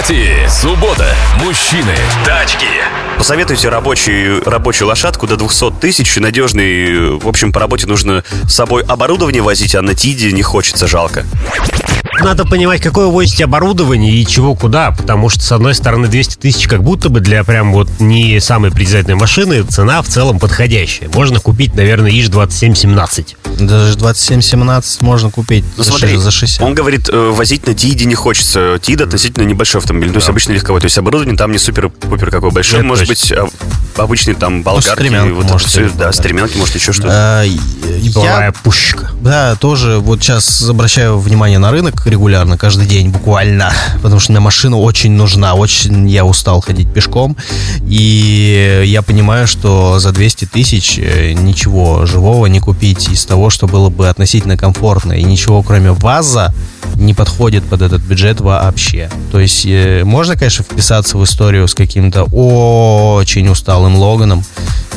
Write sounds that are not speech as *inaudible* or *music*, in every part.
Автопати. Суббота. Мужчины. Тачки. Посоветуйте рабочую, рабочую лошадку до 200 тысяч, надежный. В общем, по работе нужно с собой оборудование возить, а на Тиде не хочется, жалко. Надо понимать, какое возите оборудование и чего куда, потому что, с одной стороны, 200 тысяч как будто бы для прям вот не самой притязательной машины цена в целом подходящая. Можно купить, наверное, ИЖ 2717. Даже 2717 можно купить Ну, за, смотри, за 60. он говорит, э, возить на Тиде не хочется. Тид относительно небольшой автомобиль, то есть обычно легковой. То есть оборудование там не супер-пупер какой большой. Это Может точно. быть, а, обычный там болгарки. стремянка, вот может, или да, стремянки, может, еще что-то. А, я, пушка. да, тоже вот сейчас обращаю внимание на рынок регулярно, каждый день буквально, *laughs* потому что мне машина очень нужна, очень я устал ходить пешком, и я понимаю, что за 200 тысяч э, ничего живого не купить из того, что было бы относительно комфортно, и ничего кроме ВАЗа не подходит под этот бюджет вообще. То есть э, можно, конечно, вписаться в историю с каким-то очень усталым Логаном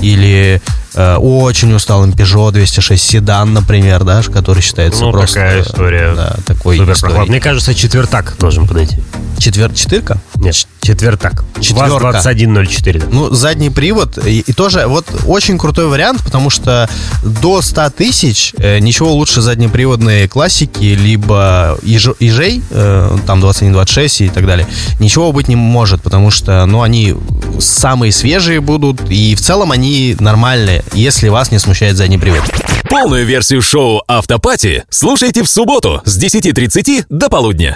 или э, очень усталым Peugeot 206 седан, например, да, который считается Ну, просто... такая э, история. Да, такой Супер прохлад. Мне кажется, четвертак должен подойти. Четвер... Четырка? Нет, четвертак. Четверка. ВАЗ-2104. да. Ну, задний привод. И, и тоже вот очень крутой вариант, потому что до 100 тысяч э, ничего лучше заднеприводной классики, либо ежо- ежей, э, там 2126 и так далее, ничего быть не может, потому что, ну, они самые свежие будут, и в целом они нормальные, если вас не смущает задний привод. Полную версию шоу Автопати слушайте в субботу с 10.30 до полудня.